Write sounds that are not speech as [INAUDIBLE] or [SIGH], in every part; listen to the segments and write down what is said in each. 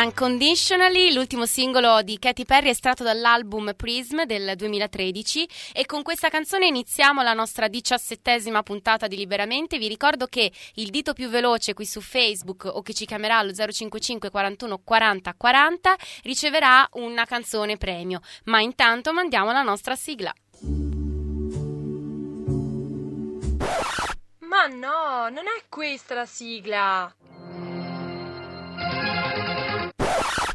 Unconditionally, l'ultimo singolo di Katy Perry estratto dall'album Prism del 2013 e con questa canzone iniziamo la nostra diciassettesima puntata di Liberamente. Vi ricordo che il dito più veloce qui su Facebook o che ci chiamerà allo 055 41 40 40 riceverà una canzone premio, ma intanto mandiamo la nostra sigla. Ma no, non è questa la sigla.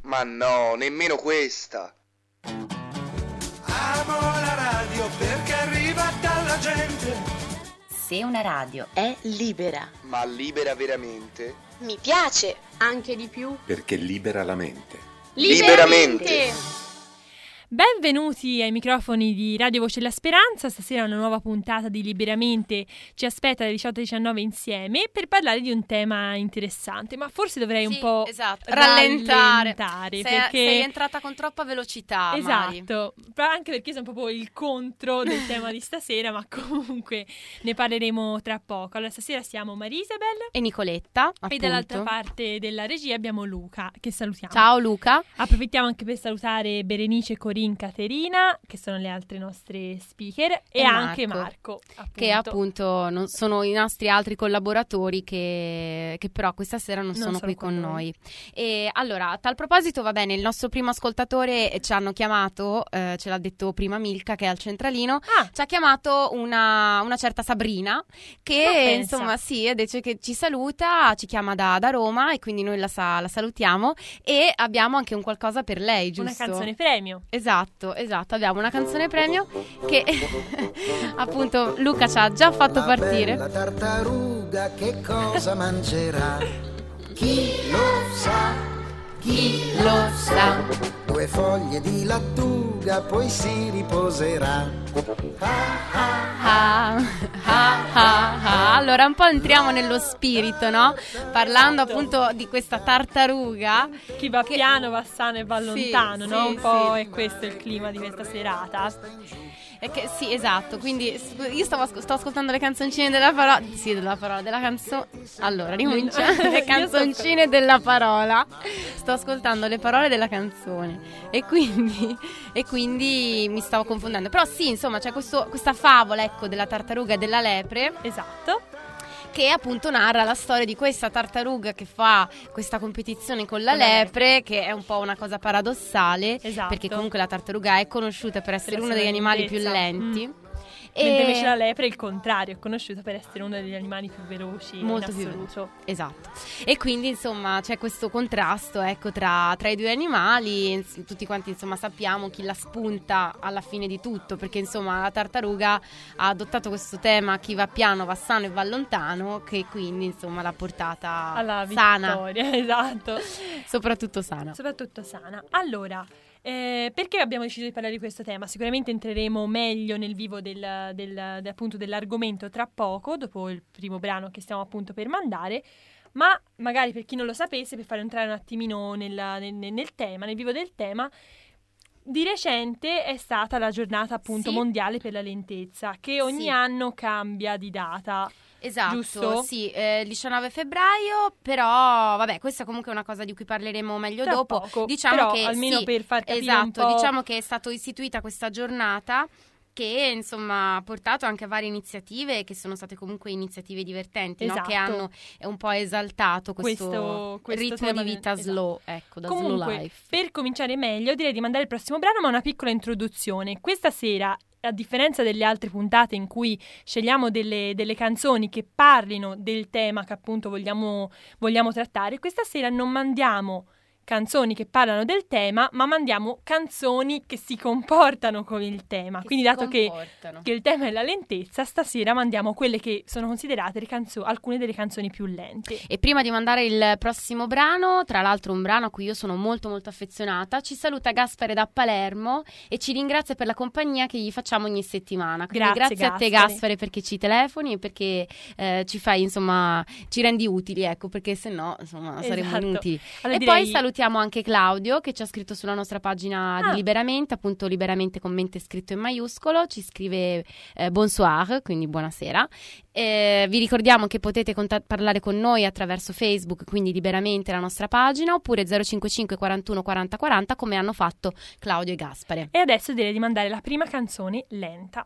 Ma no, nemmeno questa. Amo la radio perché arriva dalla gente. Se una radio è libera. Ma libera veramente? Mi piace, anche di più. Perché libera la mente. Liberamente. Benvenuti ai microfoni di Radio Voce della Speranza. Stasera una nuova puntata di Liberamente ci aspetta alle 18.19 insieme per parlare di un tema interessante. Ma forse dovrei Sì, un po' esatto, rallentare. rallentare, Sei, perché... sei entrata con troppa velocità. Mari. Esatto, ma anche perché sono proprio il contro del [LAUGHS] tema di stasera, ma comunque ne parleremo tra poco. Allora, stasera siamo Marisabel E Nicoletta, e appunto. dall'altra parte della regia abbiamo Luca, che salutiamo. Ciao Luca. Approfittiamo anche per salutare Berenice, Corinne, Caterina, che sono le altre nostre speaker, e, E anche Marco, Marco, che appunto non sono i nostri altri collaboratori che, che però questa sera non, Non sono, sono qui con con noi. noi. E allora, a tal proposito, va bene, il nostro primo ascoltatore ci hanno chiamato, eh, ce l'ha detto prima Milka che è al centralino, Ah, ci ha chiamato una, una certa Sabrina che insomma sì, dice che ci saluta, ci chiama da, da Roma e quindi noi la, sa- la salutiamo e abbiamo anche un qualcosa per lei, giusto? una canzone premio. Esatto, esatto, abbiamo una canzone premio che [LAUGHS] appunto Luca ci ha già fatto La partire. bella tartaruga che cosa mangerà? Chi lo sa? Chi Lo sa. Due foglie di lattuga poi si riposerà. Ah, ah, ah, ah. Allora un po' entriamo nello spirito, no? Parlando appunto di questa tartaruga. Chi va Che- piano va sano e va Sì, lontano, no? sì, Un po' sì. è questo il clima di questa serata. Che, sì, esatto, quindi io stavo sto ascoltando le canzoncine della parola. Sì, della parola, della canzone. Allora, rinuncia. [LAUGHS] Le canzoncine della parola. Sto ascoltando le parole della canzone. E quindi, e quindi mi stavo confondendo. Però sì, insomma, c'è questo- questa favola, ecco, della tartaruga e della lepre. Esatto. Che appunto narra la storia di questa tartaruga che fa questa competizione con la Con la lepre, che è un po' una cosa paradossale, Esatto. perché comunque la tartaruga è conosciuta per essere Per uno degli animali più lenti. Mm. E- Mentre invece la lepre è il contrario, è conosciuta per essere uno degli animali più veloci Molto in più assoluto. Esatto. E quindi insomma c'è questo contrasto ecco, tra, tra i due animali, tutti quanti insomma sappiamo chi la spunta alla fine di tutto, perché insomma la tartaruga ha adottato questo tema chi va piano va sano e va lontano, che quindi insomma l'ha portata Alla sana, vittoria, [LAUGHS] esatto. soprattutto sana. Soprattutto sana. Allora, eh, perché abbiamo deciso di parlare di questo tema? Sicuramente entreremo meglio nel vivo del, del- de- appunto dell'argomento tra poco, dopo il primo brano che stiamo appunto per mandare. Ma magari per chi non lo sapesse, per far entrare un attimino nella- nel, nel- nel tema, nel vivo del tema, di recente è stata la giornata appunto Sì. mondiale per la lentezza, che ogni Sì. anno cambia di data. Esatto, Giusto? sì, eh, il 19 febbraio, però vabbè, questa comunque è una cosa di cui parleremo meglio Tra dopo. poco, Diciamo però, che almeno sì, per far capire esatto, diciamo che è stata istituita questa giornata che insomma ha portato anche a varie iniziative che sono state comunque iniziative divertenti, no? Esatto. che hanno è un po' esaltato questo, Questo- questo ritmo di vita esatto. slow, ecco, da slow Comunque, life. per cominciare meglio, direi di mandare il prossimo brano, ma una piccola introduzione. Questa sera, a differenza delle altre puntate in cui scegliamo delle, delle canzoni che parlino del tema che appunto vogliamo, vogliamo trattare, questa sera non mandiamo canzoni che parlano del tema, ma mandiamo canzoni che si comportano con il tema. Che Quindi, dato che, che il tema è la lentezza, stasera mandiamo quelle che sono considerate canzo- alcune delle canzoni più lente. E prima di mandare il prossimo brano, tra l'altro un brano a cui io sono molto molto affezionata, ci saluta Gaspare da Palermo e ci ringrazia per la compagnia che gli facciamo ogni settimana. Quindi Grazie, grazie, a te Gaspare. Perché ci telefoni e perché eh, ci fai insomma, ci rendi utili, ecco, perché se no insomma saremmo Esatto. inutili. Allora, e direi- poi salutiamo anche Claudio che ci ha scritto sulla nostra pagina Ah. di Liberamente, appunto Liberamente con mente scritto in maiuscolo, ci scrive eh, bonsoir, quindi buonasera. Eh, vi ricordiamo che potete conta- parlare con noi attraverso Facebook, quindi Liberamente la nostra pagina, oppure 055 41 40 40 come hanno fatto Claudio e Gaspare. E adesso direi di mandare la prima canzone lenta.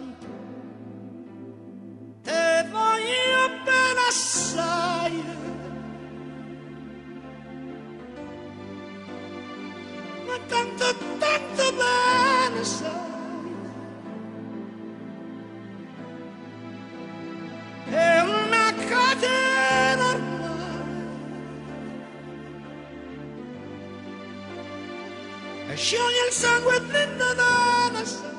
sangue dentro da sai.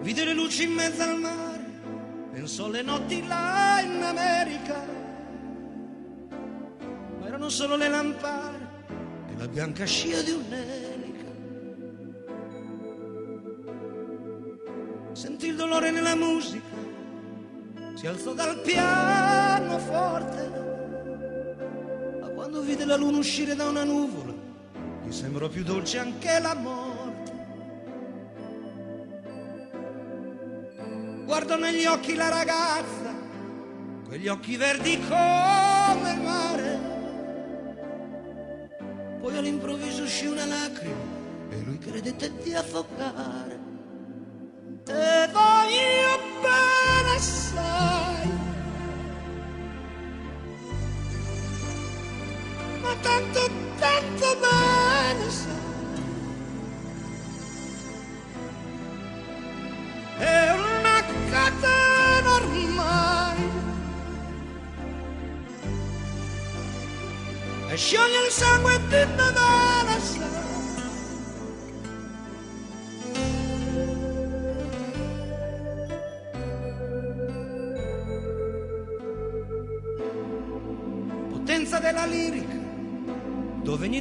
vide le luci in mezzo al mare, pensò alle notti là in America, ma erano solo le lampade e la bianca scia di un'elica. Sentì si alzò dal pianoforte, ma quando vide la luna uscire da una nuvola, gli sembrò più dolce anche la morte. guardo negli occhi la ragazza, quegli occhi verdi come il mare. Poi all'improvviso uscì una lacrima e lui credette di affogare. Te voglio tanto, tanto bene sai. è una catena ormai e scioglie il sangue di Nadala potenza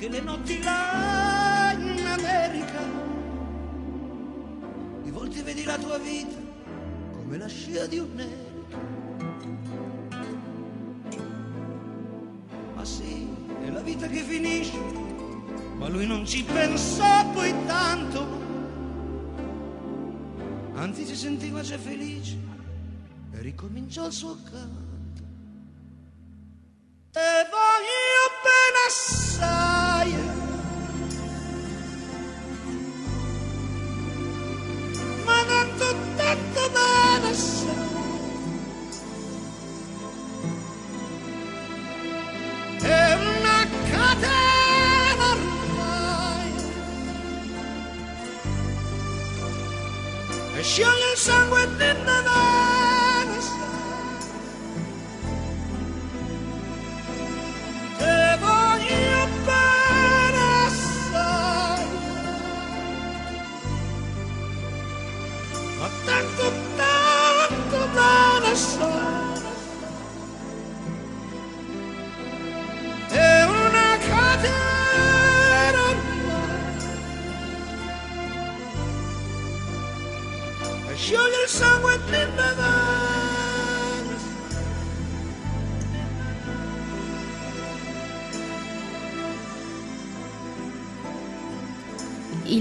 anche le notti là in America di volte vedi la tua vita come la scia di un'elica. Ma sì, è la vita che finisce, ma lui non ci pensò poi tanto. Anzi si sentiva già felice e ricominciò il suo canto.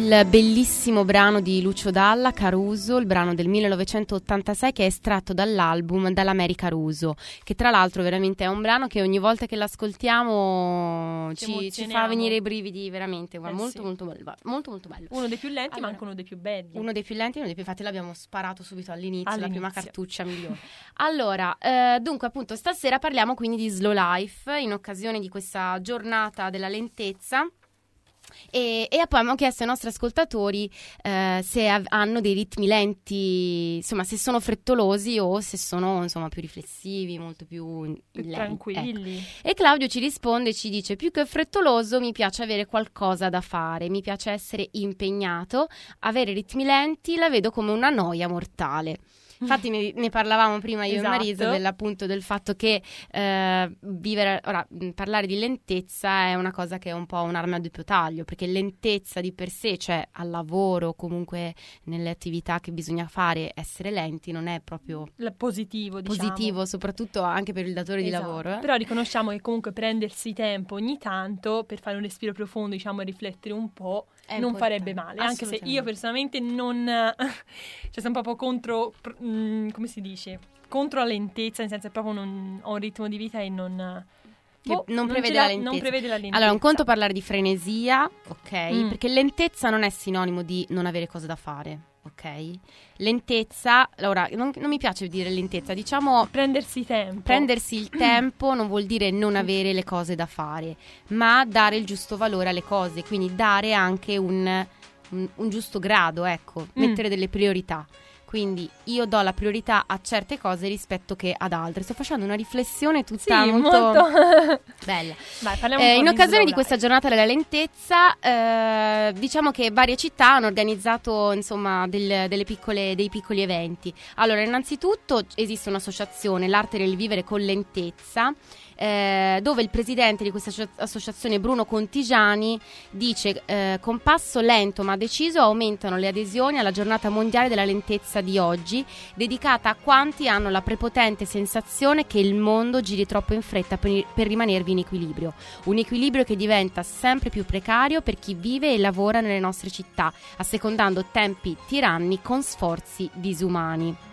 Il bellissimo brano di Lucio Dalla, Caruso, il brano del 1986 che è estratto dall'album Dall'America Ruso, che tra l'altro veramente è un brano che ogni volta che l'ascoltiamo Ci ci, fa venire i brividi, veramente, guarda, Eh molto, sì. molto, bello, molto molto bello. Uno dei più lenti, Allora, ma anche uno dei più belli. Uno dei più lenti, uno dei più infatti l'abbiamo sparato subito all'inizio, la prima All'inizio. cartuccia migliore. [LAUGHS] Allora, eh, dunque appunto stasera parliamo quindi di slow life in occasione di questa giornata della lentezza. E, e poi abbiamo chiesto ai nostri ascoltatori eh, se av- hanno dei ritmi lenti, insomma, se sono frettolosi o se sono insomma più riflessivi, molto più, più lenti. Ecco. tranquilli. E Claudio ci risponde e ci dice: Più che frettoloso, mi piace avere qualcosa da fare, mi piace essere impegnato. Avere ritmi lenti la vedo come una noia mortale. Infatti ne, ne parlavamo prima io Esatto. e Marisa dell'appunto del fatto che eh, vivere, ora parlare di lentezza è una cosa che è un po' un'arma a doppio taglio, perché lentezza di per sé, cioè al lavoro, comunque nelle attività che bisogna fare, essere lenti non è proprio Il positivo, diciamo. positivo, soprattutto anche per il datore di Esatto. lavoro. eh. Però riconosciamo che comunque prendersi tempo ogni tanto per fare un respiro profondo, diciamo, e riflettere un po', È non farebbe male. Anche se io personalmente non... [LAUGHS] cioè sono proprio contro... pr- mm, come si dice? Contro la lentezza, nel senso che proprio non, ho un ritmo di vita e non... Che boh, non prevede la lentezza. Non prevede la lentezza. Allora, un conto parlare di frenesia, ok? Mm. Perché lentezza non è sinonimo di non avere cose da fare, ok? Lentezza, allora, non, non mi piace dire lentezza, diciamo Prendersi tempo. prendersi il [CLEARS THROAT] tempo non vuol dire non avere le cose da fare, ma dare il giusto valore alle cose, quindi dare anche un, un- un giusto grado, ecco, Mm. mettere delle priorità. Quindi io do la priorità a certe cose rispetto che ad altre. Sto facendo una riflessione Sì, tutta molto, molto... [LAUGHS] bella. Parliamo Eh, in occasione di questa giornata della lentezza, eh, diciamo che varie città hanno organizzato insomma del- delle piccole- dei piccoli eventi. Allora, innanzitutto esiste un'associazione, l'arte del vivere con lentezza, eh, dove il presidente di questa associ- associazione, Bruno Contigiani, dice eh, con passo lento ma deciso aumentano le adesioni alla giornata mondiale della lentezza di oggi, dedicata a quanti hanno la prepotente sensazione che il mondo giri troppo in fretta per, per rimanervi in equilibrio. Un equilibrio che diventa sempre più precario per chi vive e lavora nelle nostre città, assecondando tempi tiranni con sforzi disumani.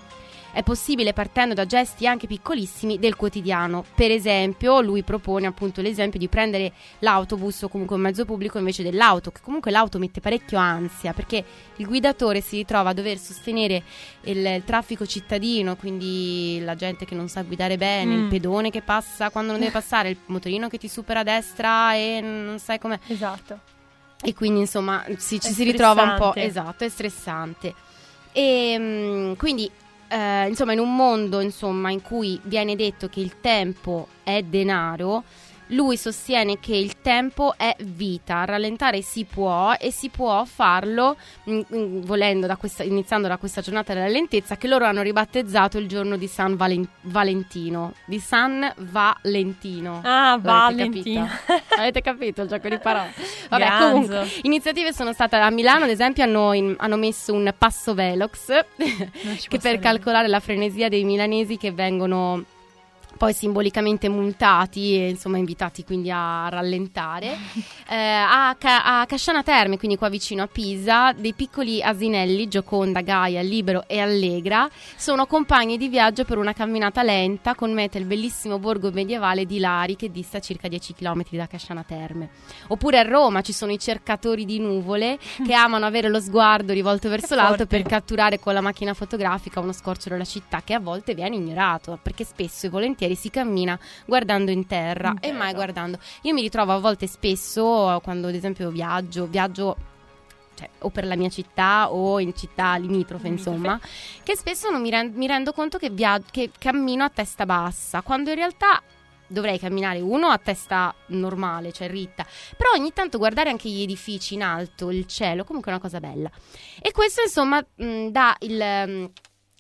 È possibile partendo da gesti anche piccolissimi del quotidiano. Per esempio, lui propone appunto l'esempio di prendere l'autobus o comunque un mezzo pubblico invece dell'auto, che comunque l'auto mette parecchio ansia perché il guidatore si ritrova a dover sostenere il, il traffico cittadino, quindi la gente che non sa guidare bene, Mm. il pedone che passa quando non deve [LAUGHS] passare, il motorino che ti supera a destra e non sai come Esatto. e quindi insomma si- ci È si ritrova un po', esatto, è stressante. E mm, quindi eh, insomma in un mondo insomma in cui viene detto che il tempo è denaro, lui sostiene che il tempo è vita, rallentare si può e si può farlo mm, mm, volendo da questa, iniziando da questa giornata della lentezza che loro hanno ribattezzato il giorno di San Valen- Valentino, di San Valentino. Ah, Valentino. [LAUGHS] Avete capito il gioco di parole? Vabbè, Ganzo. comunque, iniziative sono state a Milano, ad esempio, hanno, in- hanno messo un passo velox [LAUGHS] che per ridere. calcolare la frenesia dei milanesi che vengono poi simbolicamente multati e insomma invitati quindi a rallentare. [LAUGHS] Eh, a, Ca- a Casciana Terme, quindi qua vicino a Pisa, dei piccoli asinelli, Gioconda, Gaia, Libero e Allegra, sono compagni di viaggio per una camminata lenta con meta il bellissimo borgo medievale di Lari che dista circa 10 km da Casciana Terme. Oppure a Roma ci sono i cercatori di nuvole che [LAUGHS] amano avere lo sguardo rivolto verso Che l'alto forte. per catturare con la macchina fotografica uno scorcio della città che a volte viene ignorato perché spesso e volentieri si cammina guardando in terra In e mai terra. guardando. Io mi ritrovo a volte spesso quando ad esempio viaggio, viaggio cioè, o per la mia città o in città limitrofe, insomma, che spesso non mi, ren- mi rendo conto che, via- che cammino a testa bassa, quando in realtà dovrei camminare uno a testa normale, cioè ritta, però ogni tanto guardare anche gli edifici in alto, il cielo, comunque è una cosa bella. E questo insomma mh, dà il... mh,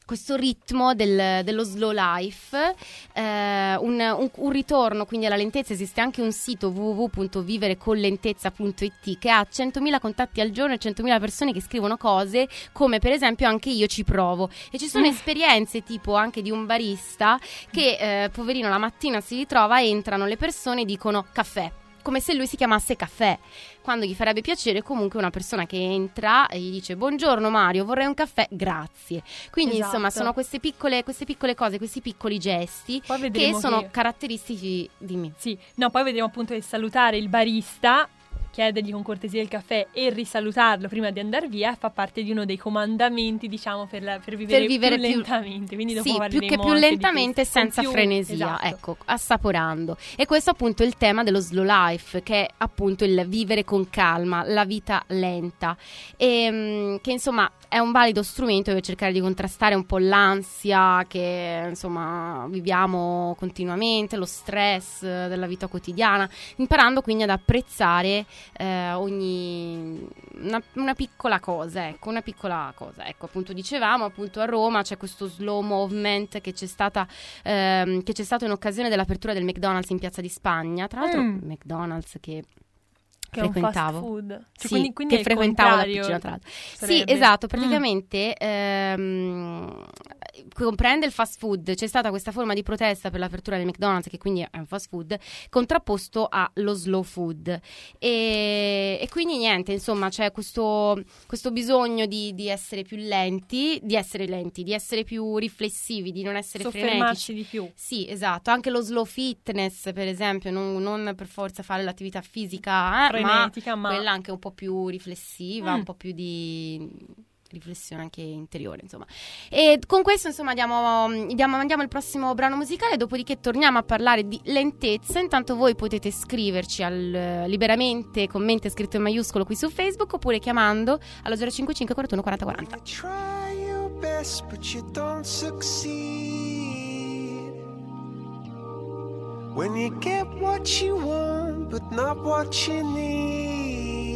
questo ritmo del- dello slow life, eh, un, un- un ritorno quindi alla lentezza. Esiste anche un sito www.viverecollentezza.it che ha 100.000 contatti al giorno e 100.000 persone che scrivono cose come per esempio anche io ci provo. E ci sono Mm. esperienze tipo anche di un barista che eh, poverino la mattina si ritrova, entrano le persone e dicono caffè. Come se lui si chiamasse caffè, quando gli farebbe piacere comunque una persona che entra e gli dice buongiorno Mario, vorrei un caffè, grazie. Quindi Esatto. insomma sono queste piccole, queste piccole cose, questi piccoli gesti che sono che- caratteristici di me. Sì, no, poi vedremo appunto che salutare il barista, chiedergli con cortesia il caffè e risalutarlo prima di andare via fa parte di uno dei comandamenti, diciamo, per, la- per vivere, Per vivere più più- lentamente. Quindi dopo Sì, più che più lentamente senza più- frenesia, esatto. ecco, assaporando. E questo appunto è il tema dello slow life, che è appunto il vivere con calma, la vita lenta. E mm, che insomma è un valido strumento per cercare di contrastare un po' l'ansia che insomma viviamo continuamente, lo stress della vita quotidiana, imparando quindi ad apprezzare eh, ogni una, una piccola cosa, ecco, una piccola cosa. Ecco, appunto dicevamo, appunto a Roma c'è questo slow movement che c'è stata ehm, che c'è stato in occasione dell'apertura del McDonald's in Piazza di Spagna. Tra l'altro Mm. McDonald's che Che è un fast frequentavo. food. Cioè, Sì, quindi, quindi che frequentavo da piccina tra l'altro. Sì, sarebbe. esatto, Mm. praticamente ehm, comprende il fast food, c'è stata questa forma di protesta per l'apertura del McDonald's che quindi è un fast food contrapposto allo slow food e, e quindi niente, insomma c'è questo, questo bisogno di, di essere più lenti, di essere lenti, di essere più riflessivi, di non essere frenetici. Soffermarci di più. Sì, esatto, anche lo slow fitness, per esempio, non, non per forza fare l'attività fisica, eh, ma ma... quella anche un po' più riflessiva, Mm. un po' più di riflessione anche interiore, insomma. E con questo, insomma, diamo, diamo- mandiamo il prossimo brano musicale, dopodiché torniamo a parlare di lentezza. Intanto voi potete scriverci al eh, liberamente, commenti scritto in maiuscolo qui su Facebook, oppure chiamando allo 055 41 40 40. You best. When you get what you want, but not what you need.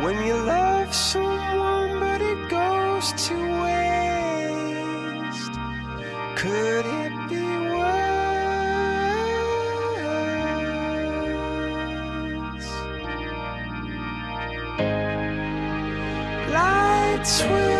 When you love someone but it goes to waste Could it be worse? Lights will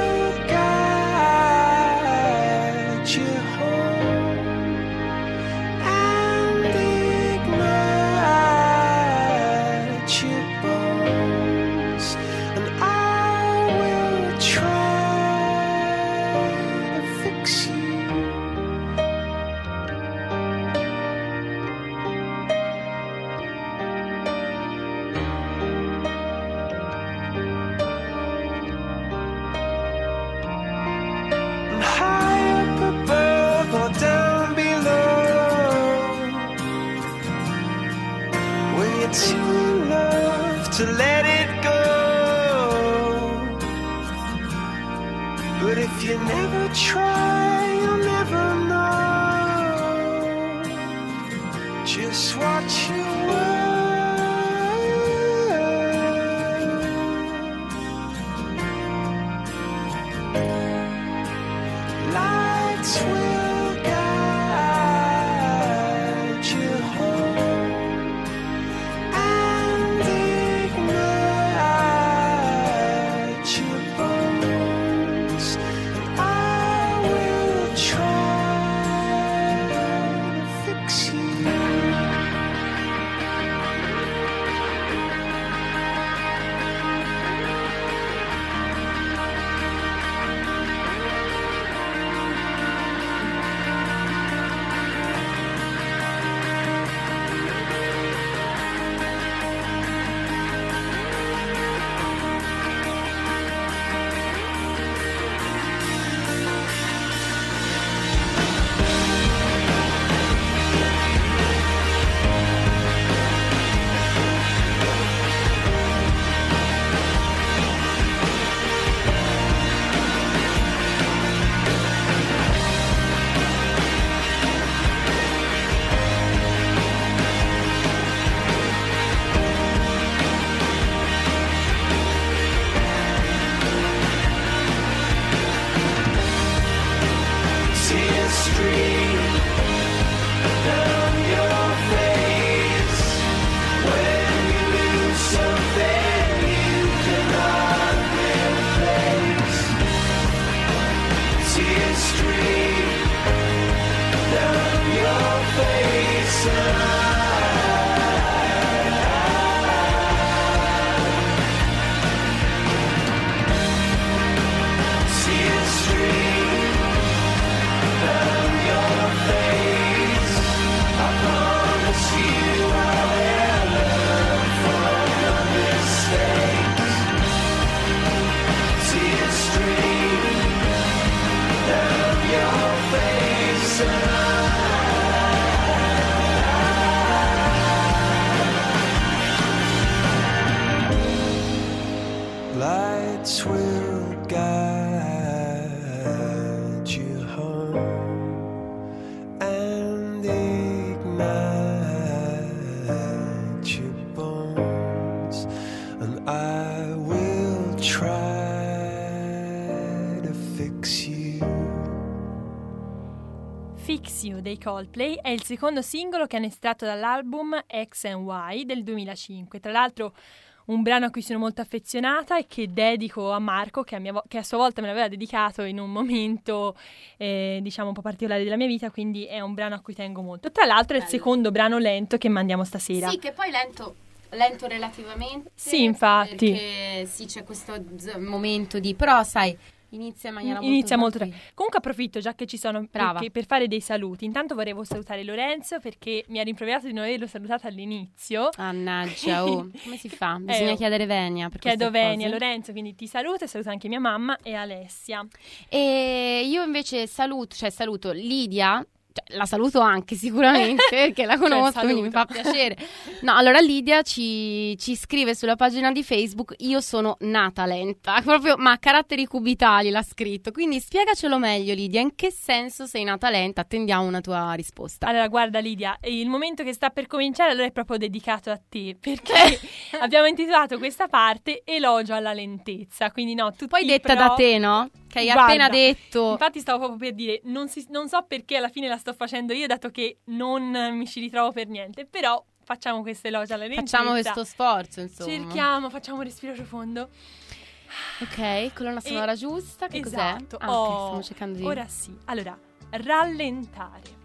Coldplay è il secondo singolo che hanno estratto dall'album X and Y del 2005. Tra l'altro un brano a cui sono molto affezionata e che dedico a Marco, che a, vo- che a sua volta me l'aveva dedicato in un momento, eh, diciamo, un po' particolare della mia vita, quindi è un brano a cui tengo molto. Tra l'altro è il secondo brano lento che mandiamo stasera. Sì, che poi lento lento relativamente. Sì, infatti. Perché sì, c'è questo z- momento di però sai, Inizia in maniera Inizia molto, molto Comunque approfitto già che ci sono perché, per fare dei saluti. Intanto volevo salutare Lorenzo perché mi ha rimproverato di non averlo salutato all'inizio. Mannaggia, [LAUGHS] oh. come si fa? Bisogna eh, chiedere Venia. Per chiedo Venia, Lorenzo, quindi ti saluto e saluto anche mia mamma e Alessia. E io invece saluto, cioè saluto Lidia, cioè, la saluto anche sicuramente [LAUGHS] perché la cioè, conosco, cioè, quindi mi fa piacere. No, allora Lidia ci, ci, scrive sulla pagina di Facebook: Io sono nata lenta, [LAUGHS] proprio, ma a caratteri cubitali l'ha scritto. Quindi spiegacelo meglio, Lidia. In che senso sei nata lenta? Attendiamo una tua risposta. Allora, guarda, Lidia, il momento che sta per cominciare allora è proprio dedicato a te perché [LAUGHS] abbiamo intitolato questa parte Elogio alla lentezza. Quindi, no, tu poi detta però... da te, no? Che hai Guarda, appena detto. Infatti stavo proprio per dire, non, si, non so perché alla fine la sto facendo io, dato che non mi ci ritrovo per niente, però facciamo questo elogio alla lentezza. Facciamo questo sforzo, insomma. Cerchiamo, facciamo un respiro profondo. Ok, colonna sonora e, giusta, che esatto. cos'è? Ah, oh, okay, stiamo cercando di... Ora sì, allora, rallentare.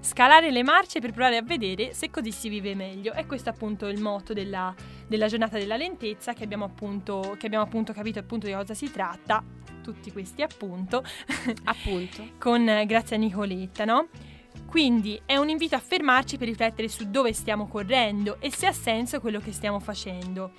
Scalare le marce per provare a vedere se così si vive meglio. E questo è appunto il motto della, della giornata della lentezza che abbiamo appunto, che abbiamo appunto capito appunto di cosa si tratta tutti questi appunto, [LAUGHS] appunto. con eh, grazie a Nicoletta, no? Quindi è un invito a fermarci per riflettere su dove stiamo correndo e se ha senso quello che stiamo facendo.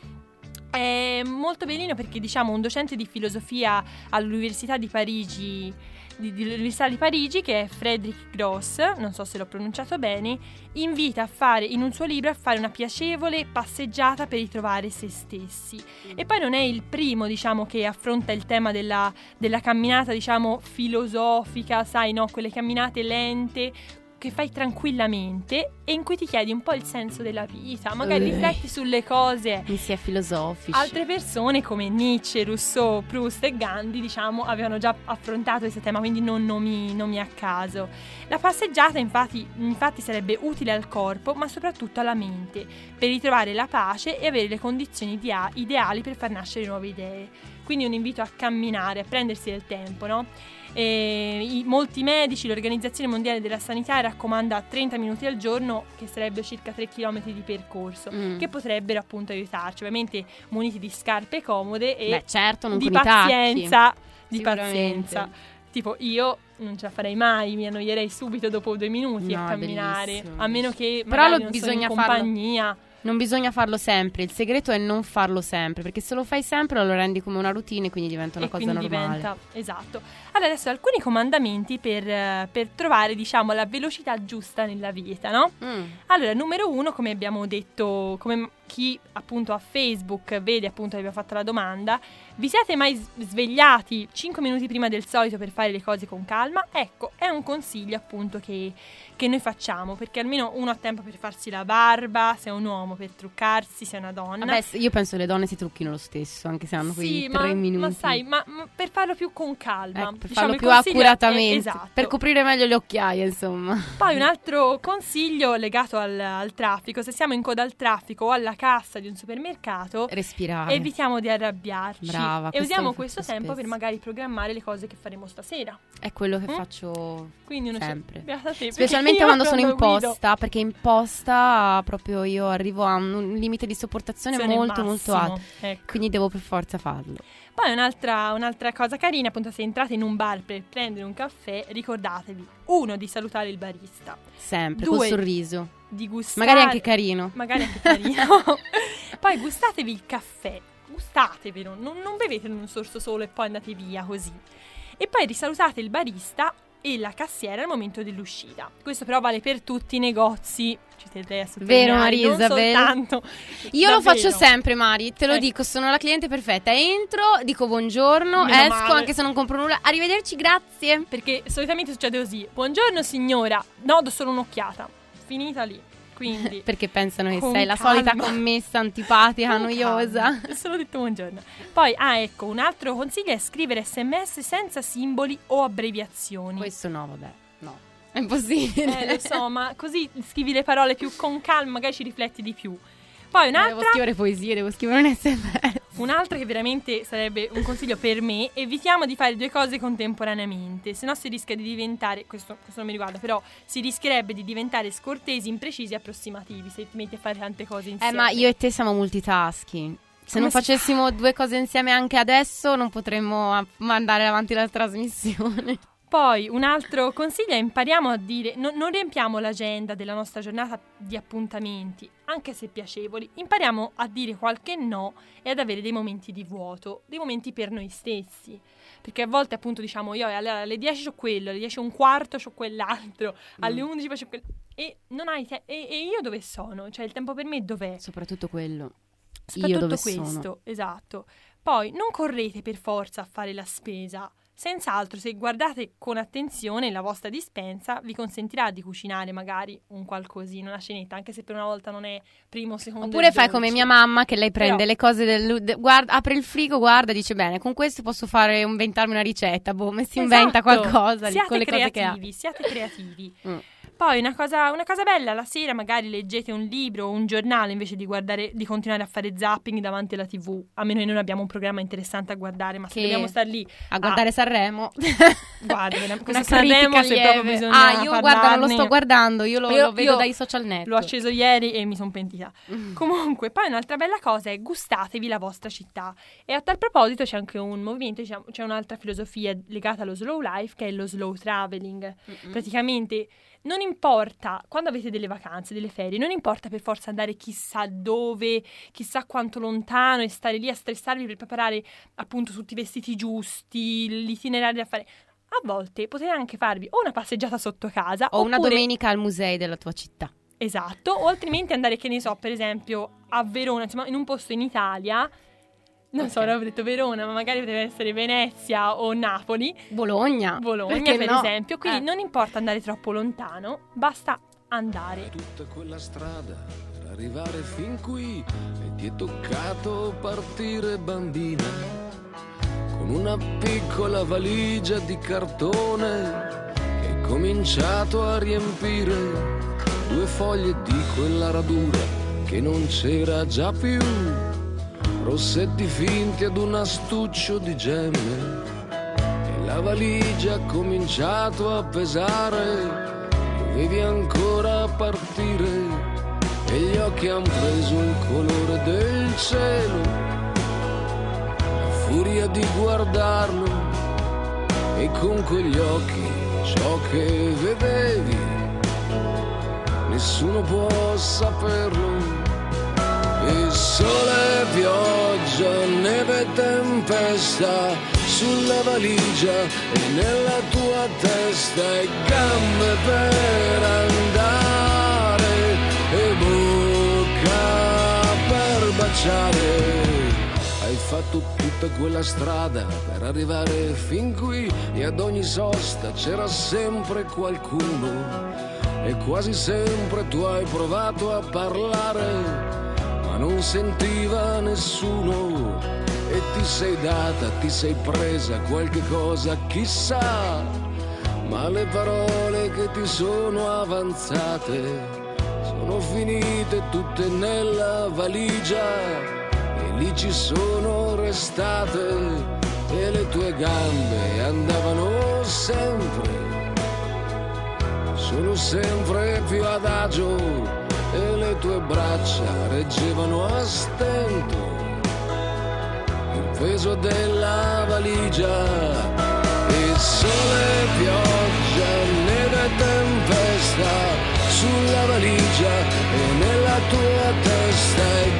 È molto bellino perché diciamo un docente di filosofia all'Università di Parigi di, dell'Università di Parigi, che è Frederick Gross, non so se l'ho pronunciato bene, invita a fare in un suo libro a fare una piacevole passeggiata per ritrovare se stessi. E poi non è il primo, diciamo, che affronta il tema della, della camminata, diciamo, filosofica, sai, no? Quelle camminate lente, che fai tranquillamente e in cui ti chiedi un po' il senso della vita, magari uh, rifletti sulle cose. Mi si è filosofici. Altre persone come Nietzsche, Rousseau, Proust e Gandhi, diciamo, avevano già affrontato questo tema, quindi non nomi, nomi a caso. La passeggiata infatti, infatti sarebbe utile al corpo, ma soprattutto alla mente, per ritrovare la pace e avere le condizioni ideali per far nascere nuove idee. Quindi un invito a camminare, a prendersi del tempo, no? E i, molti medici, l'Organizzazione Mondiale della Sanità raccomanda 30 minuti al giorno, che sarebbero circa 3 km di percorso, mm. che potrebbero appunto aiutarci, ovviamente muniti di scarpe comode e Beh, certo, di pazienza, di pazienza. Tipo io non ce la farei mai, mi annoierei subito dopo due minuti no, a camminare, bellissimo. a meno che Però lo bisogna in compagnia. Farlo non bisogna farlo sempre, il segreto è non farlo sempre, perché se lo fai sempre lo rendi come una routine e quindi diventa una e cosa normale. Diventa, esatto. Allora adesso alcuni comandamenti per, per, trovare, diciamo, la velocità giusta nella vita, no? Mm. Allora, numero uno, come abbiamo detto, come chi appunto a Facebook vede appunto che abbiamo fatto la domanda, vi siete mai svegliati 5 minuti prima del solito per fare le cose con calma? Ecco, è un consiglio appunto che, che noi facciamo, perché almeno uno ha tempo per farsi la barba, se è un uomo per truccarsi, se è una donna. Vabbè, io penso che le donne si trucchino lo stesso, anche se hanno quei sì, 3 ma, minuti. Ma sai, ma, ma, per farlo più con calma. Ecco, per diciamo, farlo più accuratamente, è, esatto. per coprire meglio le occhiaie, insomma. Poi un altro consiglio legato al, al traffico, se siamo in coda al traffico o alla cassa di un supermercato, respirare. Evitiamo di arrabbiarci. Brava, e usiamo questo tempo spesso. per magari programmare le cose che faremo stasera. È quello che mm? faccio Quindi sempre. Te, Specialmente quando sono in posta, perché in posta proprio io arrivo a un limite di sopportazione Sono molto molto alto. Ecco. Quindi devo per forza farlo. Poi un'altra, un'altra, cosa carina, appunto, se entrate in un bar per prendere un caffè, ricordatevi, uno, di salutare il barista. Sempre, Due, col sorriso. Di gustare. Magari anche carino. Magari anche carino. [LAUGHS] poi gustatevi il caffè, gustatevelo, non, non bevete in un sorso solo e poi andate via così. E poi risalutate il barista e la cassiera al momento dell'uscita. Questo però vale per tutti i negozi. Ci terrei a Vero Maria Isabel? Io Davvero. lo faccio sempre Mari, te lo eh. dico, sono la cliente perfetta. Entro, dico buongiorno, Meno esco male. anche se non compro nulla. Arrivederci, grazie. Perché solitamente succede così. Buongiorno signora, no, do solo un'occhiata. Finita lì. Quindi, [LAUGHS] Perché pensano che sei la solita commessa antipatica, con noiosa. Calma. Solo detto buongiorno. Poi, ah, ecco, un altro consiglio è scrivere sms senza simboli o abbreviazioni. Questo no, vabbè, no. È impossibile. Eh, lo so, ma così scrivi le parole più con calma, magari ci rifletti di più. Poi Eh, Devo un'altra, scrivere poesie, devo scrivere un sms. un'altra che veramente sarebbe un consiglio per me, evitiamo di fare due cose contemporaneamente, se no si rischia di diventare, questo, questo non mi riguarda, però si rischierebbe di diventare scortesi, imprecisi e approssimativi se ti metti a fare tante cose Eh, insieme. ma io e te siamo multitasking. Se Come non si facessimo due cose insieme anche adesso, non potremmo mandare avanti la trasmissione. Poi un altro consiglio è impariamo a dire, no- non riempiamo l'agenda della nostra giornata di appuntamenti, anche se piacevoli, impariamo a dire qualche no e ad avere dei momenti di vuoto, dei momenti per noi stessi. Perché a volte appunto diciamo io alle 10 c'ho quello, alle 10 e un quarto c'ho quell'altro, alle 11 poi c'ho quello... E non hai te- e, e io dove sono? Cioè il tempo per me dov'è? Soprattutto quello. Soprattutto io dove questo, sono? esatto. Poi non correte per forza a fare la spesa. Senz'altro, se guardate con attenzione la vostra dispensa, vi consentirà di cucinare magari un qualcosina, una cenetta, anche se per una volta non è primo, secondo Oppure fai dolce. come mia mamma che lei prende Però- le cose del, de- guarda, apre il frigo, guarda, dice bene, con questo posso fare inventarmi una ricetta, boh, si inventa Esatto. qualcosa lì, Siate con le cose che ha. creativi, siate creativi. Mm. Poi una cosa, una cosa bella, la sera magari leggete un libro o un giornale invece di, guardare, di continuare a fare zapping davanti alla tv. A meno che non abbiamo un programma interessante a guardare, ma se Che- dobbiamo stare lì A guardare Sanremo. Guarda, [LAUGHS] una Sanremo, se lieve. proprio bisogna Ah, io guarda, non lo parlarne- sto guardando, io lo, Io- lo vedo io dai social network. L'ho acceso ieri e mi sono pentita. Mm. Comunque, poi un'altra bella cosa è gustatevi la vostra città. E a tal proposito c'è anche un movimento, c'è un'altra filosofia legata allo slow life che è lo slow traveling. Mm-mm. Praticamente non importa, quando avete delle vacanze, delle ferie, non importa per forza andare chissà dove, chissà quanto lontano e stare lì a stressarvi per preparare appunto tutti i vestiti giusti, l'itinerario da fare. A volte potete anche farvi o una passeggiata sotto casa O una oppure- domenica al museo della tua città. Esatto, o altrimenti andare, che ne so, per esempio a Verona, insomma, in un posto in Italia. Non so, Ok. ora ho detto Verona, ma magari potrebbe essere Venezia o Napoli, Bologna. Bologna Perché per no? esempio. Quindi Eh. non importa andare troppo lontano, basta andare. Tutta quella strada per arrivare fin qui e ti è toccato partire bambina con una piccola valigia di cartone che hai cominciato a riempire due foglie di quella radura che non c'era già più rossetti finti ad un astuccio di gemme. E la valigia ha cominciato a pesare dovevi ancora partire. E gli occhi han preso il colore del cielo a furia di guardarlo. E con quegli occhi ciò che vedevi nessuno può saperlo e sole, pioggia, neve e tempesta sulla valigia e nella tua testa e gambe per andare e bocca per baciare. Hai fatto tutta quella strada per arrivare fin qui e ad ogni sosta c'era sempre qualcuno e quasi sempre tu hai provato a parlare non sentiva nessuno e ti sei data, ti sei presa qualche cosa, chissà, ma le parole che ti sono avanzate sono finite tutte nella valigia e lì ci sono restate e le tue gambe andavano sempre sono sempre più adagio e le tue braccia reggevano a stento il peso della valigia e sole, pioggia, neve e tempesta sulla valigia e nella tua testa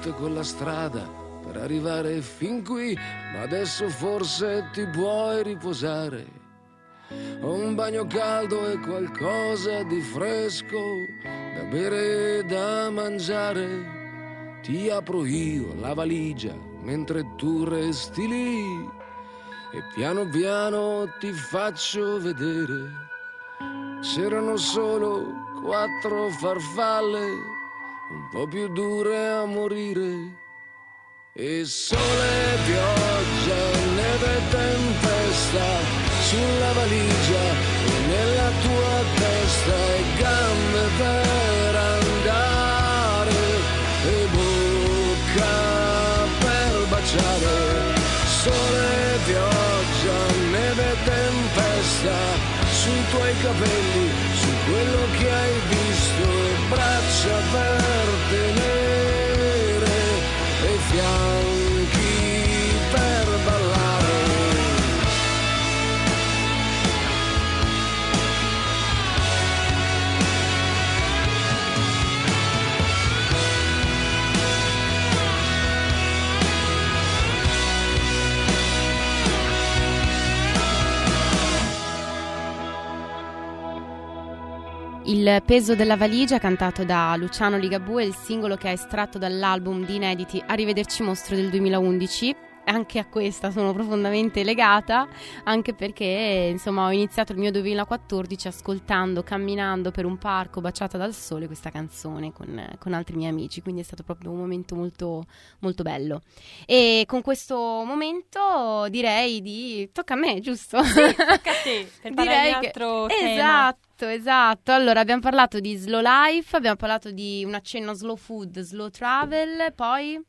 tutta quella strada per arrivare fin qui, ma adesso forse ti puoi riposare. Un bagno caldo e qualcosa di fresco da bere e da mangiare. Ti apro io la valigia mentre tu resti lì e piano piano ti faccio vedere. C'erano solo quattro farfalle, un po' più dure a morire. E sole, pioggia, neve tempesta sulla valigia e nella tua testa e gambe per andare e bocca per baciare. Sole, pioggia, neve tempesta sui tuoi capelli, su quello che hai visto e braccia per Il peso della valigia, cantato da Luciano Ligabue, è il singolo che ha estratto dall'album di inediti Arrivederci Mostro del 2011. Anche a questa sono profondamente legata, anche perché insomma ho iniziato il mio 2014 ascoltando, camminando per un parco baciata dal sole questa canzone con, con altri miei amici, quindi è stato proprio un momento molto, molto bello. E con questo momento direi di... tocca a me, giusto? Sì, tocca a te, [LAUGHS] per parlare di Direi che- altro tema. Esatto, esatto. Allora, abbiamo parlato di slow life, abbiamo parlato di un accenno slow food, slow travel, poi...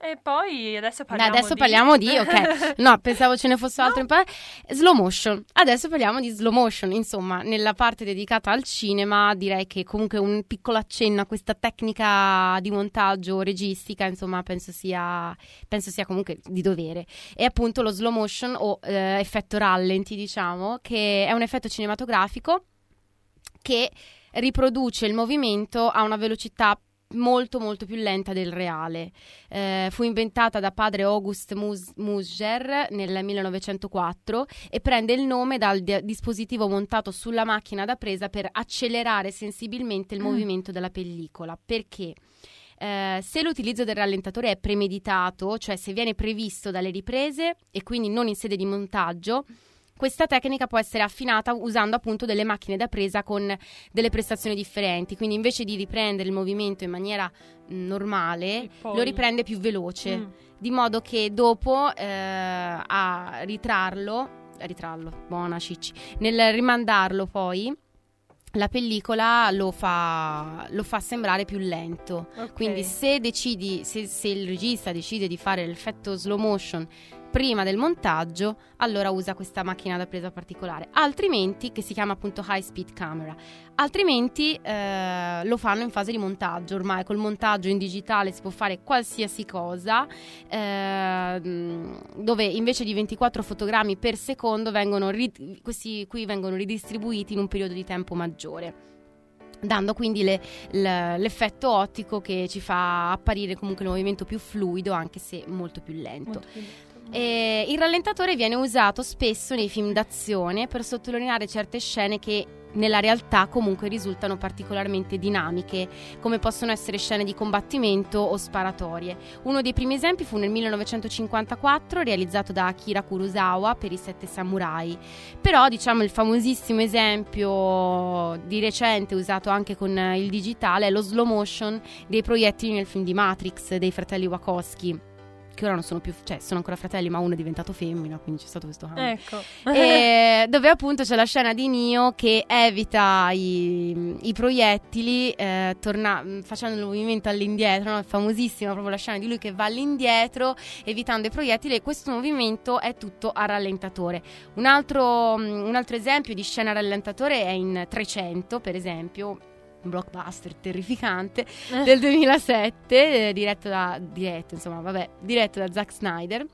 E poi adesso Beh, parliamo adesso di... parliamo di, ok, [LAUGHS] no, pensavo ce ne fosse altro in par- Slow motion, adesso parliamo di slow motion, insomma, nella parte dedicata al cinema direi che comunque un piccolo accenno a questa tecnica di montaggio registica, insomma, penso sia, penso sia comunque di dovere. E appunto lo slow motion o eh, effetto rallenti, diciamo, che è un effetto cinematografico che riproduce il movimento a una velocità molto molto più lenta del reale. Eh, fu inventata da padre August Mus- Musger nel 1904 e prende il nome dal di- dispositivo montato sulla macchina da presa per accelerare sensibilmente il Mm. movimento della pellicola. Perché? Eh, se l'utilizzo del rallentatore è premeditato, cioè se viene previsto dalle riprese e quindi non in sede di montaggio, questa tecnica può essere affinata usando appunto delle macchine da presa con delle prestazioni differenti, quindi invece di riprendere il movimento in maniera mh, normale, poi- lo riprende più veloce, Mm. di modo che dopo eh, a ritrarlo, ritrarlo, buona cicci, nel rimandarlo poi la pellicola lo fa, lo fa sembrare più lento. Ok. Quindi se decidi, se, se il regista decide di fare l'effetto slow motion prima del montaggio, allora usa questa macchina da presa particolare. Altrimenti, che si chiama appunto high speed camera, altrimenti eh, lo fanno in fase di montaggio. Ormai col montaggio in digitale si può fare qualsiasi cosa, ehm, dove invece di 24 fotogrammi per secondo vengono ri- questi qui vengono ridistribuiti in un periodo di tempo maggiore dando quindi le- l- l'effetto ottico che ci fa apparire comunque il movimento più fluido anche se molto più lento. Molto più lento. E il rallentatore viene usato spesso nei film d'azione per sottolineare certe scene che nella realtà comunque risultano particolarmente dinamiche, come possono essere scene di combattimento o sparatorie. Uno dei primi esempi fu nel 1954, realizzato da Akira Kurosawa per i Sette Samurai. Però, diciamo, il famosissimo esempio di recente usato anche con il digitale è lo slow motion dei proiettili nel film di Matrix dei fratelli Wachowski. Che ora non sono più, cioè sono ancora fratelli, ma uno è diventato femmina, quindi c'è stato questo cambio. Ecco. E [LAUGHS] dove appunto c'è la scena di Neo che evita i, i proiettili eh, torna- facendo il movimento all'indietro, no? è famosissima proprio la scena di lui che va all'indietro evitando i proiettili e questo movimento è tutto a rallentatore. Un altro, un altro esempio di scena a rallentatore è in 300 per esempio, un blockbuster terrificante del 2007 eh, diretto da diretto insomma vabbè diretto da Zack Snyder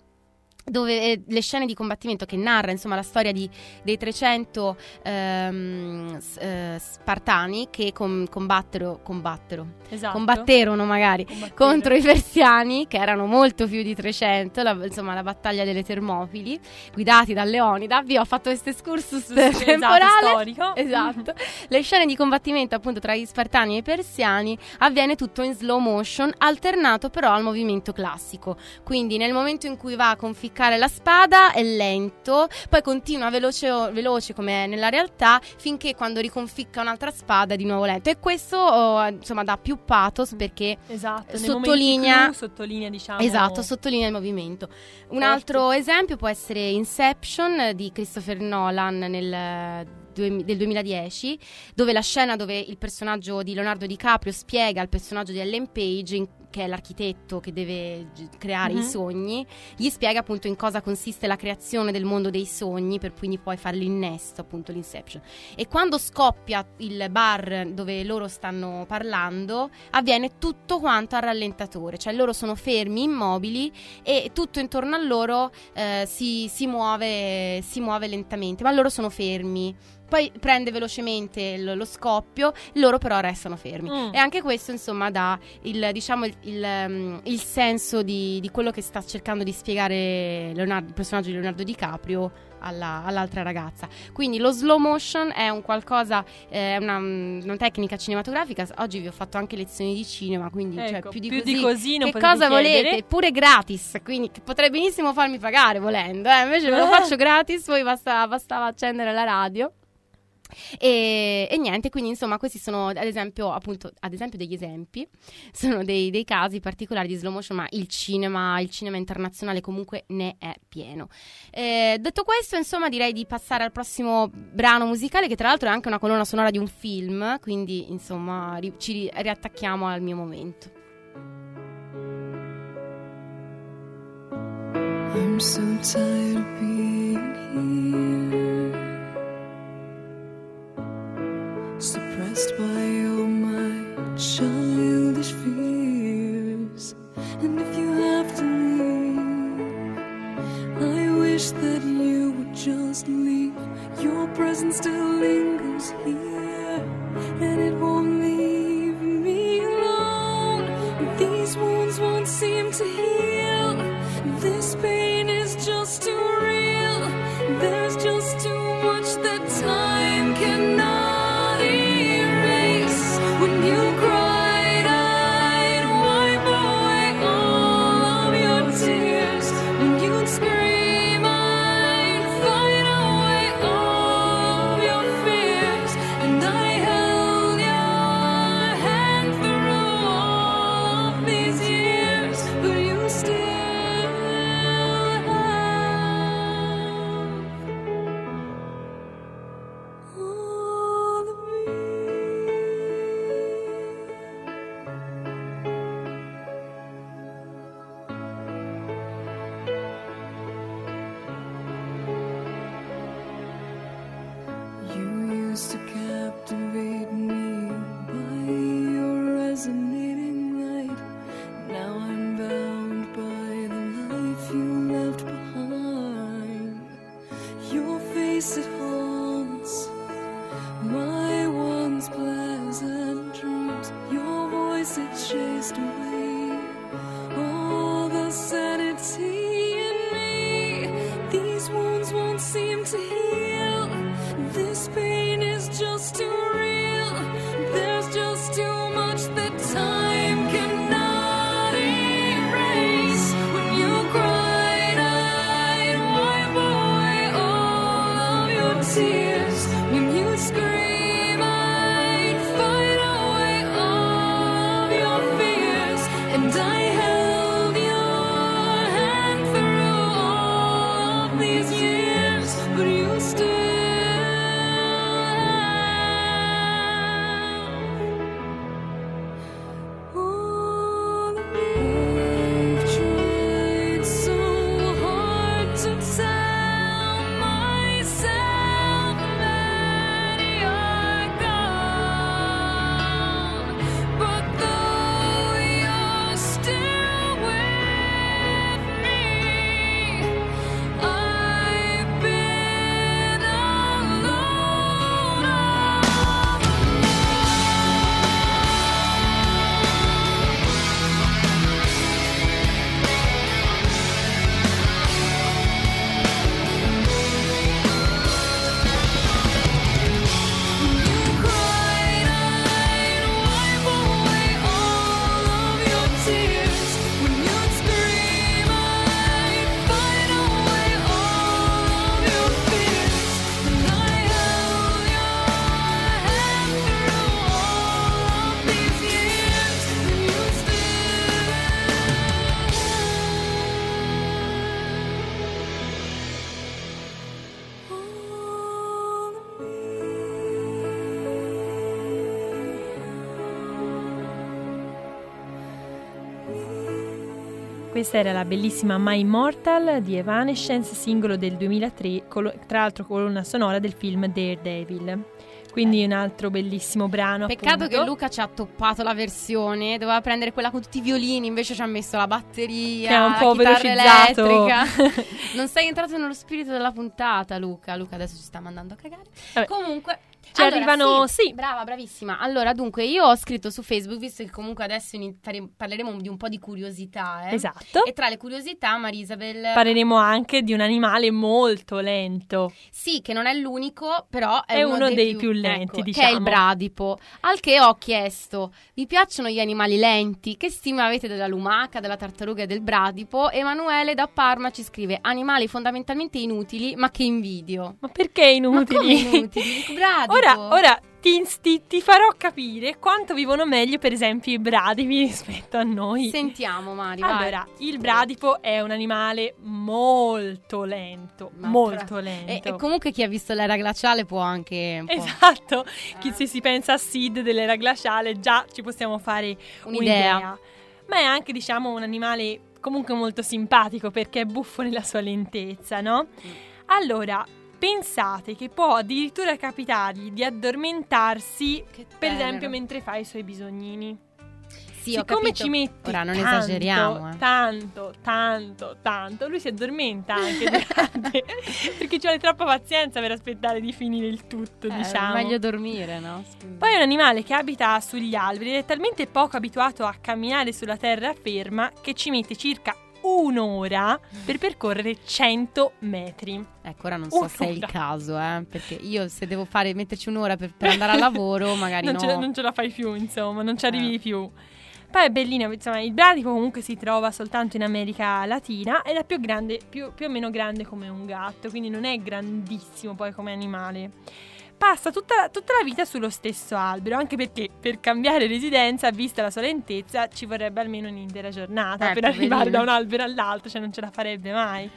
dove eh, le scene di combattimento che narra insomma la storia di, dei 300 ehm, eh, spartani che com- combattero, combattero, Esatto. combatterono magari Combattere. contro i persiani che erano molto più di 300 la, insomma la battaglia delle Termopili guidati da Leonida vi ho fatto questo excursus Esatto, temporale storico. [LAUGHS] esatto le scene di combattimento appunto tra gli spartani e i persiani avviene tutto in slow motion alternato però al movimento classico quindi nel momento in cui va a conficcare la spada è lento poi continua veloce, veloce come nella realtà finché quando riconficca un'altra spada è di nuovo lento e questo oh, insomma dà più pathos perché Esatto, sottolinea- sottolinea diciamo Esatto, sottolinea il movimento. Un Certo. altro esempio può essere Inception di Christopher Nolan nel, del 2010, dove la scena dove il personaggio di Leonardo DiCaprio spiega al personaggio di Ellen Page, in- che è l'architetto che deve creare Mhm. i sogni, gli spiega appunto in cosa consiste la creazione del mondo dei sogni, per quindi poi fare l'innesto, appunto l'Inception. E quando scoppia il bar dove loro stanno parlando, avviene tutto quanto a rallentatore, cioè loro sono fermi, immobili e tutto intorno a loro eh, si, si muove, si muove lentamente, ma loro sono fermi. Poi prende velocemente lo, lo scoppio, loro però restano fermi. Mm. E anche questo, insomma, dà il, diciamo, il, il, um, il senso di, di quello che sta cercando di spiegare Leonardo- il personaggio di Leonardo DiCaprio alla- all'altra ragazza. Quindi lo slow motion è un qualcosa, eh, una, una tecnica cinematografica. Oggi vi ho fatto anche lezioni di cinema, quindi cioè, Ecco, più di più così. di così non che cosa chiedere. volete? Pure gratis, quindi potrei benissimo farmi pagare volendo. eh, Invece ve lo [LAUGHS] faccio gratis, poi basta- bastava accendere la radio. E, e niente, quindi insomma questi sono ad esempio appunto ad esempio degli esempi, [LAUGHS] sono dei, dei casi particolari di slow motion, ma il cinema, il cinema internazionale comunque ne è pieno. Eh, detto questo, insomma, direi di passare al prossimo brano musicale, che tra l'altro è anche una colonna sonora di un film, quindi insomma ri- ci ri- riattacchiamo al mio momento. I'm so tired of being here, suppressed by all my childish fears. And if you have to leave, I wish that you would just leave. Your presence still lingers here, and it won't leave Questa era la bellissima My Immortal di Evanescence, singolo del 2003, colo- tra l'altro colonna sonora del film Daredevil. Quindi un altro bellissimo brano. Peccato appunto. che Luca ci ha toppato la versione, doveva prendere quella con tutti i violini, invece ci ha messo la batteria, Che è un po' velocizzato. [LAUGHS] non sei entrato nello spirito della puntata, Luca. Luca adesso ci sta mandando a cagare. Vabbè. Comunque Ci allora, arrivano- sì. Brava, bravissima. Allora, dunque, io ho scritto su Facebook, visto che comunque adesso fare- parleremo di un po' di curiosità, eh. Esatto. E tra le curiosità, Marisabel, Parleremo anche di un animale molto lento. sì, che non è l'unico, però è, È uno dei più lenti, ecco, diciamo. Che è il bradipo. Al che ho chiesto, vi piacciono gli animali lenti? Che stima avete della lumaca, della tartaruga e del bradipo? Emanuele da Parma ci scrive, animali fondamentalmente inutili, ma che invidio. Ma perché inutili? Ma inutili? [LAUGHS] Bradipo. Ora, ora ti, insti- ti farò capire quanto vivono meglio, per esempio, i bradipi [LAUGHS] rispetto a noi. Sentiamo, Mari, vai. Allora, il bradipo è un animale molto lento, Ma molto tra- lento. E, e comunque chi ha visto l'era glaciale può anche Esatto, Chi- Eh. se si pensa a Sid dell'era glaciale già ci possiamo fare Un'idea. un'idea. Ma è anche, diciamo, un animale comunque molto simpatico perché è buffo nella sua lentezza, no? Mm. Allora, pensate che può addirittura capitargli di addormentarsi, per esempio, mentre fa i suoi bisognini. Sì, Siccome ci metti Ora non tanto, esageriamo, eh. tanto, tanto, tanto, lui si addormenta anche durante, [LAUGHS] perché ci vuole troppa pazienza per aspettare di finire il tutto, Eh, diciamo. meglio dormire, no? Scusa. Poi è un animale che abita sugli alberi ed è talmente poco abituato a camminare sulla terra ferma che ci mette circa un'ora per percorrere 100 metri. Ecco, ora non so se è il Un'ora. caso, eh, perché io se devo fare metterci un'ora per, per andare al lavoro, [LAUGHS] magari Non, no. ce la, non ce la fai più, insomma, non ci arrivi Eh. più. Poi è bellino, insomma, il bradipo comunque si trova soltanto in America Latina ed è più grande, più, più o meno grande come un gatto, quindi non è grandissimo poi come animale. Passa tutta, tutta la vita sullo stesso albero, anche perché per cambiare residenza, vista la sua lentezza, ci vorrebbe almeno un'intera giornata Eh, per arrivare da un albero all'altro, cioè non ce la farebbe mai.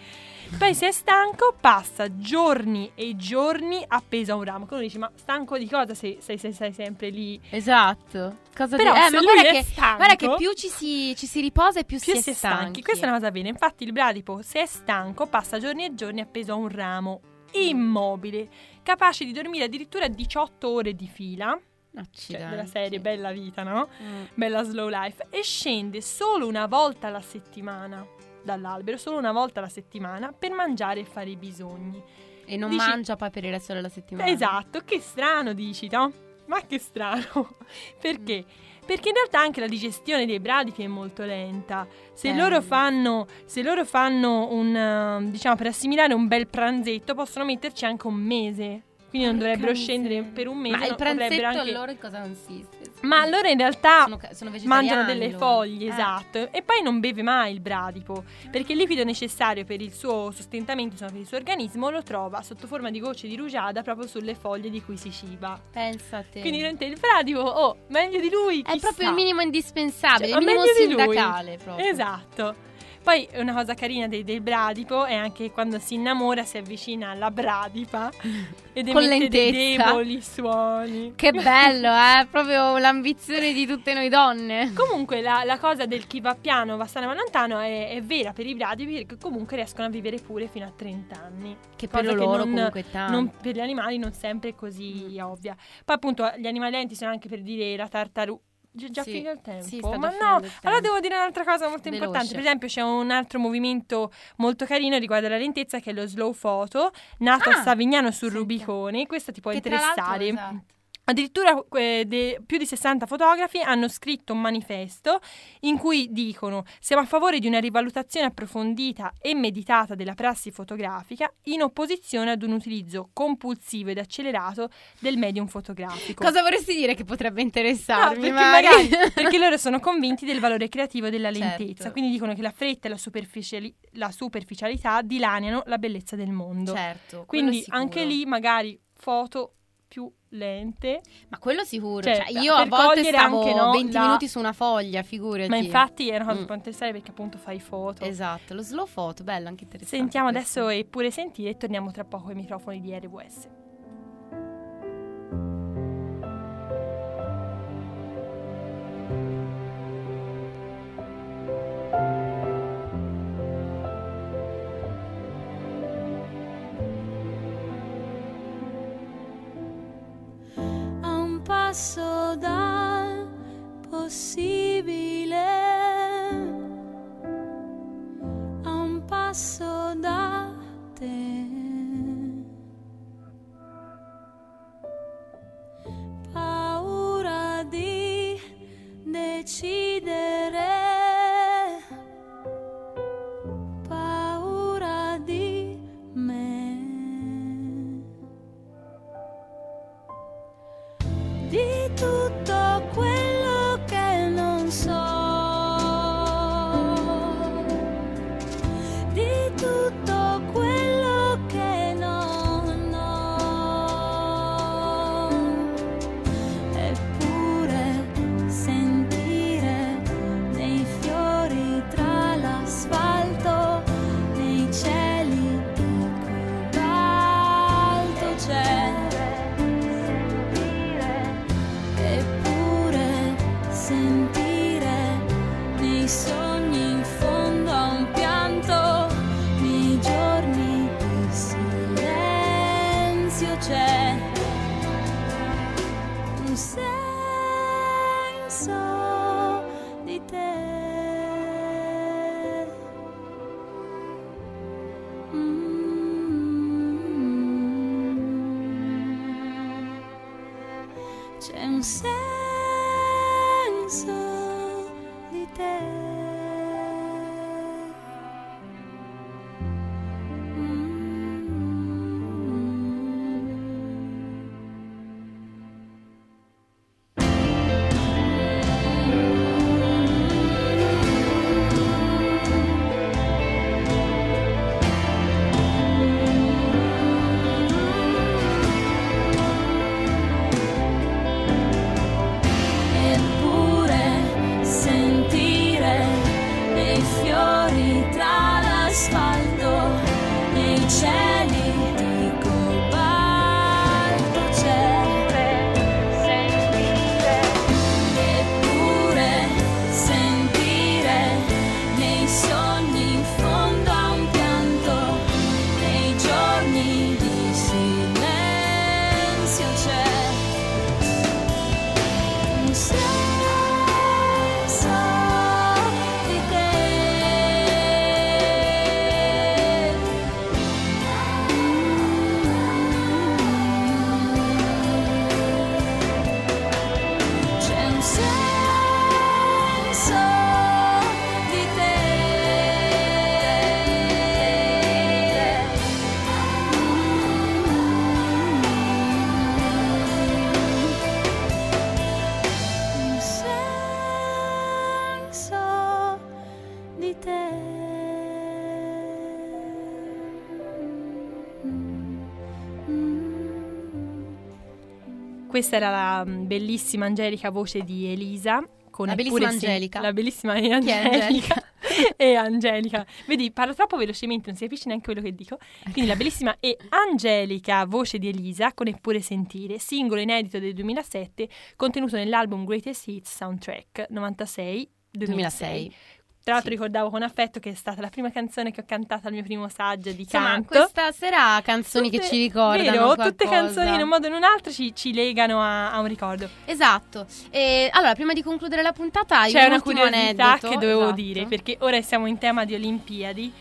Poi se è stanco passa giorni e giorni appeso a un ramo. Quindi dici, ma stanco di cosa se sei, sempre lì? Esatto. Cosa Però di- eh, ma guarda è che, stanco- guarda che più ci si, ci si riposa e più, Più si, è stanchi. stanchi. Questa è una cosa bene. Infatti il bradipo, se è stanco, passa giorni e giorni appeso a un ramo, immobile, capace di dormire addirittura 18 ore di fila. Cioè, Accidenti. della serie Bella Vita, no? Mm. Bella Slow Life. E scende solo una volta alla settimana dall'albero, solo una volta alla settimana, per mangiare e fare i bisogni. E non Dici- mangia poi per il resto della settimana. Esatto, che strano dici, no? Ma che strano. [LAUGHS] Perché? Perché in realtà anche la digestione dei bradipi è molto lenta. Se Eh. loro fanno, se loro fanno un, eh, diciamo, per assimilare un bel pranzetto, possono metterci anche un mese. Quindi non Porca dovrebbero scendere per un mese. Ma il pranzetto anche... allora in cosa consiste? Ma allora in realtà sono, sono mangiano delle foglie, Eh. esatto. E poi non beve mai il bradipo, perché il liquido necessario per il suo sostentamento, insomma, per il suo organismo, lo trova sotto forma di gocce di rugiada proprio sulle foglie di cui si ciba. Pensa a te. Quindi veramente il bradipo, oh, meglio di lui, è chissà. proprio il minimo indispensabile, Cioè, il minimo sindacale proprio. Esatto. Poi una cosa carina dei- del bradipo è anche quando si innamora si avvicina alla bradipa ed Con emette dei lentezza. deboli suoni. Che bello, eh? Proprio l'ambizione di tutte noi donne. Comunque la, la cosa del chi va piano va sano ma lontano è, è vera per i bradipi perché comunque riescono a vivere pure fino a 30 anni. Che Cosa per loro non- comunque tanto. non- per gli animali non sempre è così ovvia. Poi appunto gli animali lenti sono anche per dire la tartaruga. Già, Sì, finito il tempo? sì, Ma no, allora devo dire un'altra cosa molto Veloce. importante. Per esempio, c'è un altro movimento molto carino riguardo alla lentezza che è lo slow photo, nato Ah, a Savignano sul senti. Rubicone. Questo ti può Che interessare. esatto. Addirittura eh, de- più di 60 fotografi hanno scritto un manifesto in cui dicono siamo a favore di una rivalutazione approfondita e meditata della prassi fotografica in opposizione ad un utilizzo compulsivo ed accelerato del medium fotografico. Cosa vorresti dire che potrebbe No, interessarmi? perché, Mari? magari, perché loro [LAUGHS] sono convinti del valore creativo della Certo. lentezza, quindi dicono che la fretta e la, superficiali- la superficialità dilaniano la bellezza del mondo. Certo, quindi anche lì magari foto più lente Ma quello sicuro. Cioè, Cioè, io a volte stavo anche, no, 20 la- minuti su una foglia, figurati. Ma infatti è una cosa Mm. interessare perché appunto fai foto. Esatto, lo slow photo, bello, anche interessante. Sentiamo adesso e pure sentire e torniamo tra poco ai microfoni di RWS. Questa era la mm, bellissima angelica voce di Elisa. Con La bellissima Angelica. La bellissima Chi è Angelica. e [LAUGHS] Angelica. Vedi, parlo troppo velocemente, non si capisce neanche quello che dico. Quindi la bellissima e Angelica, voce di Elisa, con Eppure Sentire, singolo inedito del 2007, contenuto nell'album Greatest Hits Soundtrack 96. 2006. 2006. Tra l'altro ricordavo con affetto che è stata la prima canzone che ho cantato al mio primo saggio di Insomma, canto. questa sera canzoni che Tutte- ci ricordano Vero, qualcosa. tutte canzoni in un modo o in un altro ci, ci legano a, a un ricordo. Esatto. E allora, prima di concludere la puntata, C'è un una curiosità aneddoto. che dovevo Esatto. dire, perché ora siamo in tema di Olimpiadi.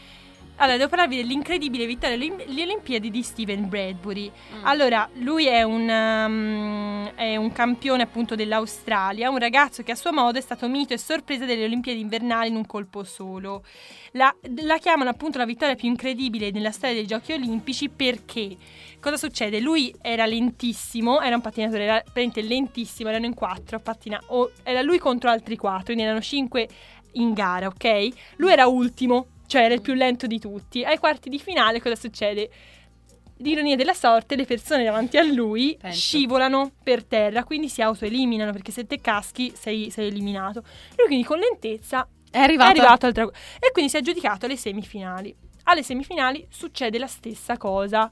Allora, devo parlarvi dell'incredibile vittoria alle Olimpiadi di Steven Bradbury. Mm. Allora, lui è un, um, è un campione appunto dell'Australia, un ragazzo che a suo modo è stato mito e sorpresa delle Olimpiadi invernali in un colpo solo. La, la chiamano appunto la vittoria più incredibile nella storia dei Giochi Olimpici perché cosa succede? Lui era lentissimo, era un pattinatore, era veramente lentissimo, erano in quattro a pattinare, o era lui contro altri quattro, quindi erano cinque in gara, ok? Lui era ultimo, cioè era il più lento di tutti. Ai quarti di finale cosa succede? L'ironia della sorte, le persone davanti a lui Penso. scivolano per terra, quindi si autoeliminano perché se te caschi sei, sei eliminato. Lui quindi con lentezza È arrivato. è arrivato al traguardo e quindi si è aggiudicato alle semifinali. Alle semifinali succede la stessa cosa.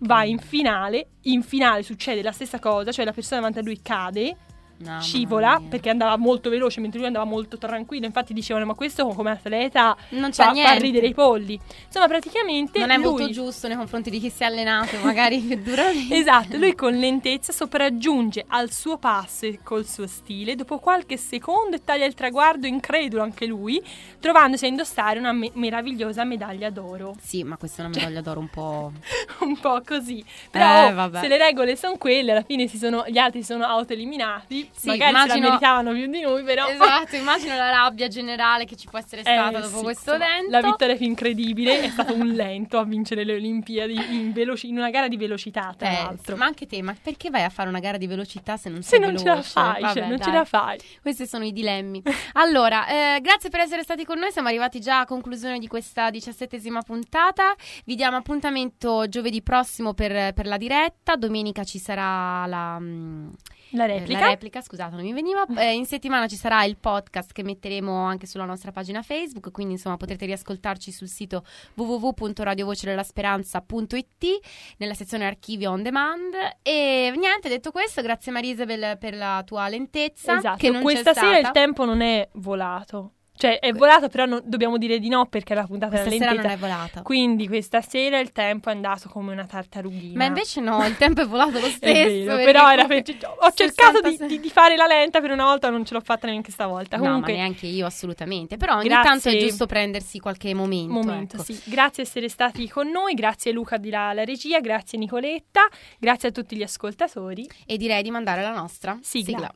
Va in finale, in finale succede la stessa cosa, cioè la persona davanti a lui cade Mamma scivola perché andava molto veloce mentre lui andava molto tranquillo. Infatti dicevano: Ma questo come atleta Non c'è fa, fa niente. ridere i polli. Insomma, praticamente Non è lui... molto giusto nei confronti di chi si è allenato, magari più duramente. [LAUGHS] Esatto, lui con lentezza sopraggiunge al suo passo e col suo stile dopo qualche secondo taglia il traguardo incredulo anche lui, trovandosi a indossare una me- meravigliosa medaglia d'oro. Sì, ma questa è una medaglia d'oro un po'. [LAUGHS] Un po' così. Però Eh, oh, vabbè. se le regole sono quelle, alla fine si sono, gli altri si sono autoeliminati. Sì, Magari se immagino- la meritavano più di noi, però. Esatto, immagino la rabbia generale che ci può essere Eh, stata dopo sì, questo insomma, evento. La vittoria più incredibile è stato un [LAUGHS] lento a vincere le Olimpiadi in, veloci- in una gara di velocità, tra Eh, l'altro. ma anche te, ma perché vai a fare una gara di velocità se non Se sei non ce la veloce? fai, Vabbè, cioè, non ce dai. la fai. Questi sono i dilemmi. Allora, eh, grazie per essere stati con noi. Siamo arrivati già a conclusione di questa diciassettesima puntata. Vi diamo appuntamento giovedì prossimo per, per la diretta. Domenica ci sarà la. mm, La eh, replica. la replica, scusate, non mi veniva. Eh, in settimana ci sarà il podcast che metteremo anche sulla nostra pagina Facebook. Quindi, insomma, potrete riascoltarci sul sito www.radiovocedellasperanza.it nella sezione archivio on demand. E niente, detto questo, grazie Maria Isabel per la tua lentezza. Esatto, questa sera il tempo non è volato. Cioè, è volato, però non- dobbiamo dire di no perché la puntata Questa era sera lentezza. non è volata. Quindi questa sera il tempo è andato come una tartarughina. Ma invece no, il tempo è volato lo [LAUGHS] stesso. È vero, però era per- ho cercato di, 66 di- di fare la lenta per una volta, non ce l'ho fatta neanche stavolta. No, Comunque, ma neanche io assolutamente. Però ogni Grazie. tanto è giusto prendersi qualche momento. momento, ecco. sì. Grazie di essere stati con noi, grazie Luca di là alla regia, grazie Nicoletta, grazie a tutti gli ascoltatori. E direi di mandare la nostra Sigla.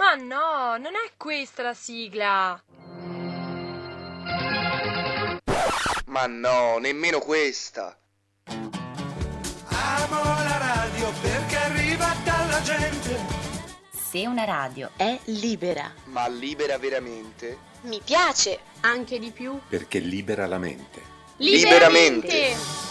Ma no, non è questa la sigla. Ma no, nemmeno questa. Amo la radio perché arriva dalla gente. Se una radio è libera, Ma libera veramente? Mi piace, anche di più. perché libera la mente. Liberamente. Liberamente.